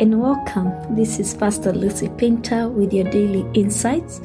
and welcome. This is Pastor Lucy Pinter with your daily insights.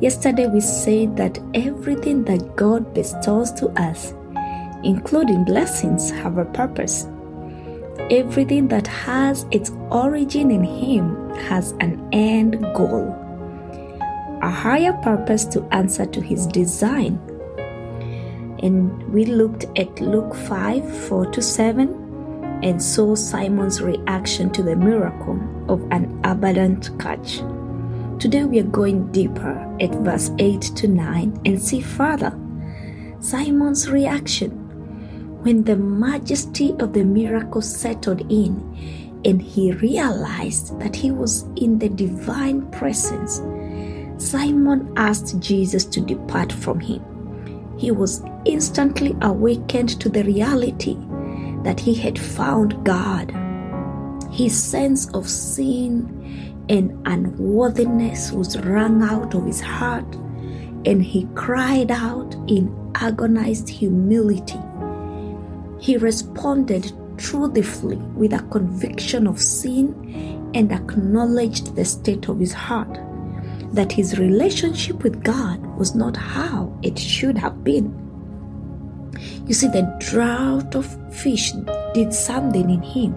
Yesterday we said that everything that God bestows to us, including blessings, have a purpose. Everything that has its origin in Him has an end goal, a higher purpose to answer to His design. And we looked at Luke 5 4 to 7 and saw Simon's reaction to the miracle of an abundant catch. Today we are going deeper at verse 8 to 9 and see further Simon's reaction when the majesty of the miracle settled in and he realized that he was in the divine presence. Simon asked Jesus to depart from him. He was instantly awakened to the reality that he had found God. His sense of sin and unworthiness was wrung out of his heart, and he cried out in agonized humility. He responded truthfully with a conviction of sin and acknowledged the state of his heart that his relationship with God was not how it should have been. You see, the drought of fish did something in him.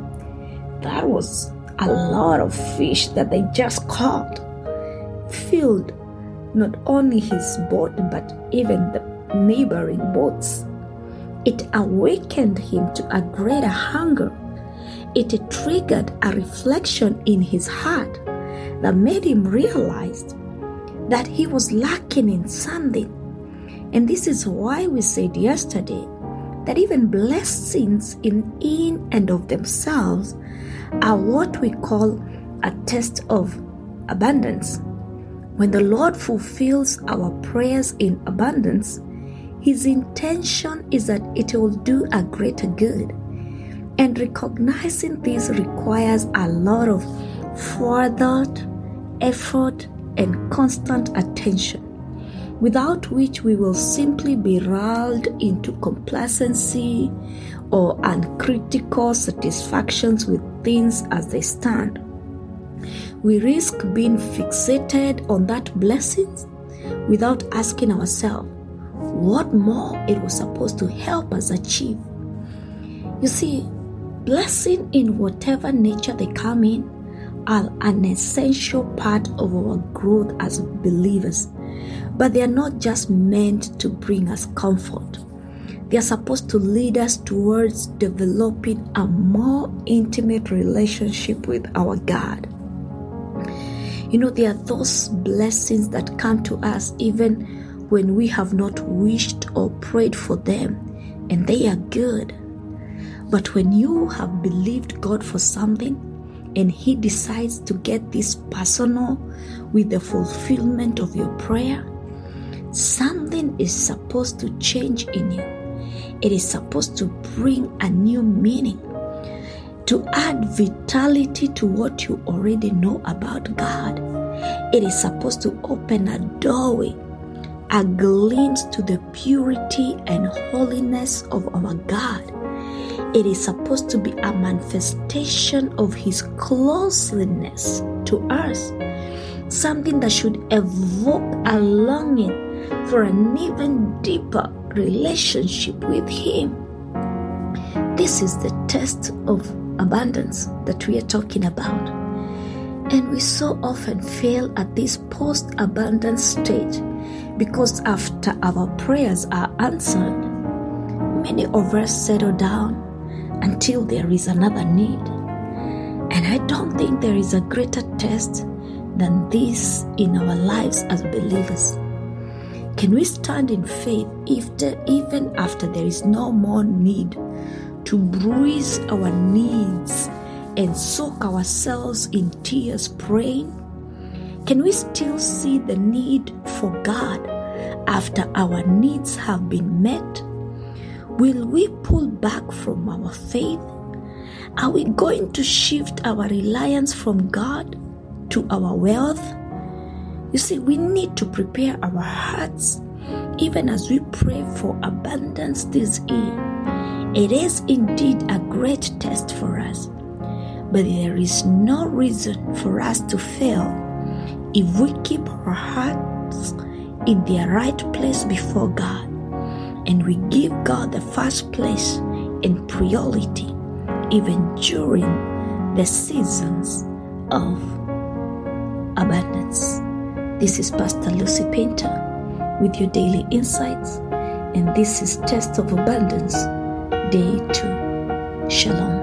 That was a lot of fish that they just caught, filled not only his boat but even the neighboring boats. It awakened him to a greater hunger. It triggered a reflection in his heart that made him realize that he was lacking in something. And this is why we said yesterday that even blessings in, in and of themselves are what we call a test of abundance. When the Lord fulfills our prayers in abundance, His intention is that it will do a greater good. And recognizing this requires a lot of forethought, effort, and constant attention without which we will simply be lulled into complacency or uncritical satisfactions with things as they stand. We risk being fixated on that blessing without asking ourselves what more it was supposed to help us achieve. You see, blessing in whatever nature they come in are an essential part of our growth as believers but they are not just meant to bring us comfort. They are supposed to lead us towards developing a more intimate relationship with our God. You know, there are those blessings that come to us even when we have not wished or prayed for them, and they are good. But when you have believed God for something, and He decides to get this personal with the fulfillment of your prayer, something is supposed to change in you. It is supposed to bring a new meaning, to add vitality to what you already know about God. It is supposed to open a doorway, a glimpse to the purity and holiness of our God. It is supposed to be a manifestation of His closeness to us, something that should evoke a longing for an even deeper relationship with Him. This is the test of abundance that we are talking about. And we so often fail at this post abundance stage because after our prayers are answered, many of us settle down until there is another need. And I don't think there is a greater test than this in our lives as believers. Can we stand in faith if the, even after there is no more need to bruise our needs and soak ourselves in tears praying? Can we still see the need for God after our needs have been met? Will we pull back from our faith? Are we going to shift our reliance from God to our wealth? You see, we need to prepare our hearts even as we pray for abundance this year. It is indeed a great test for us. but there is no reason for us to fail if we keep our hearts in their right place before God and we give God the first place and priority even during the seasons of abundance. This is Pastor Lucy Painter with your daily insights, and this is Test of Abundance, Day 2. Shalom.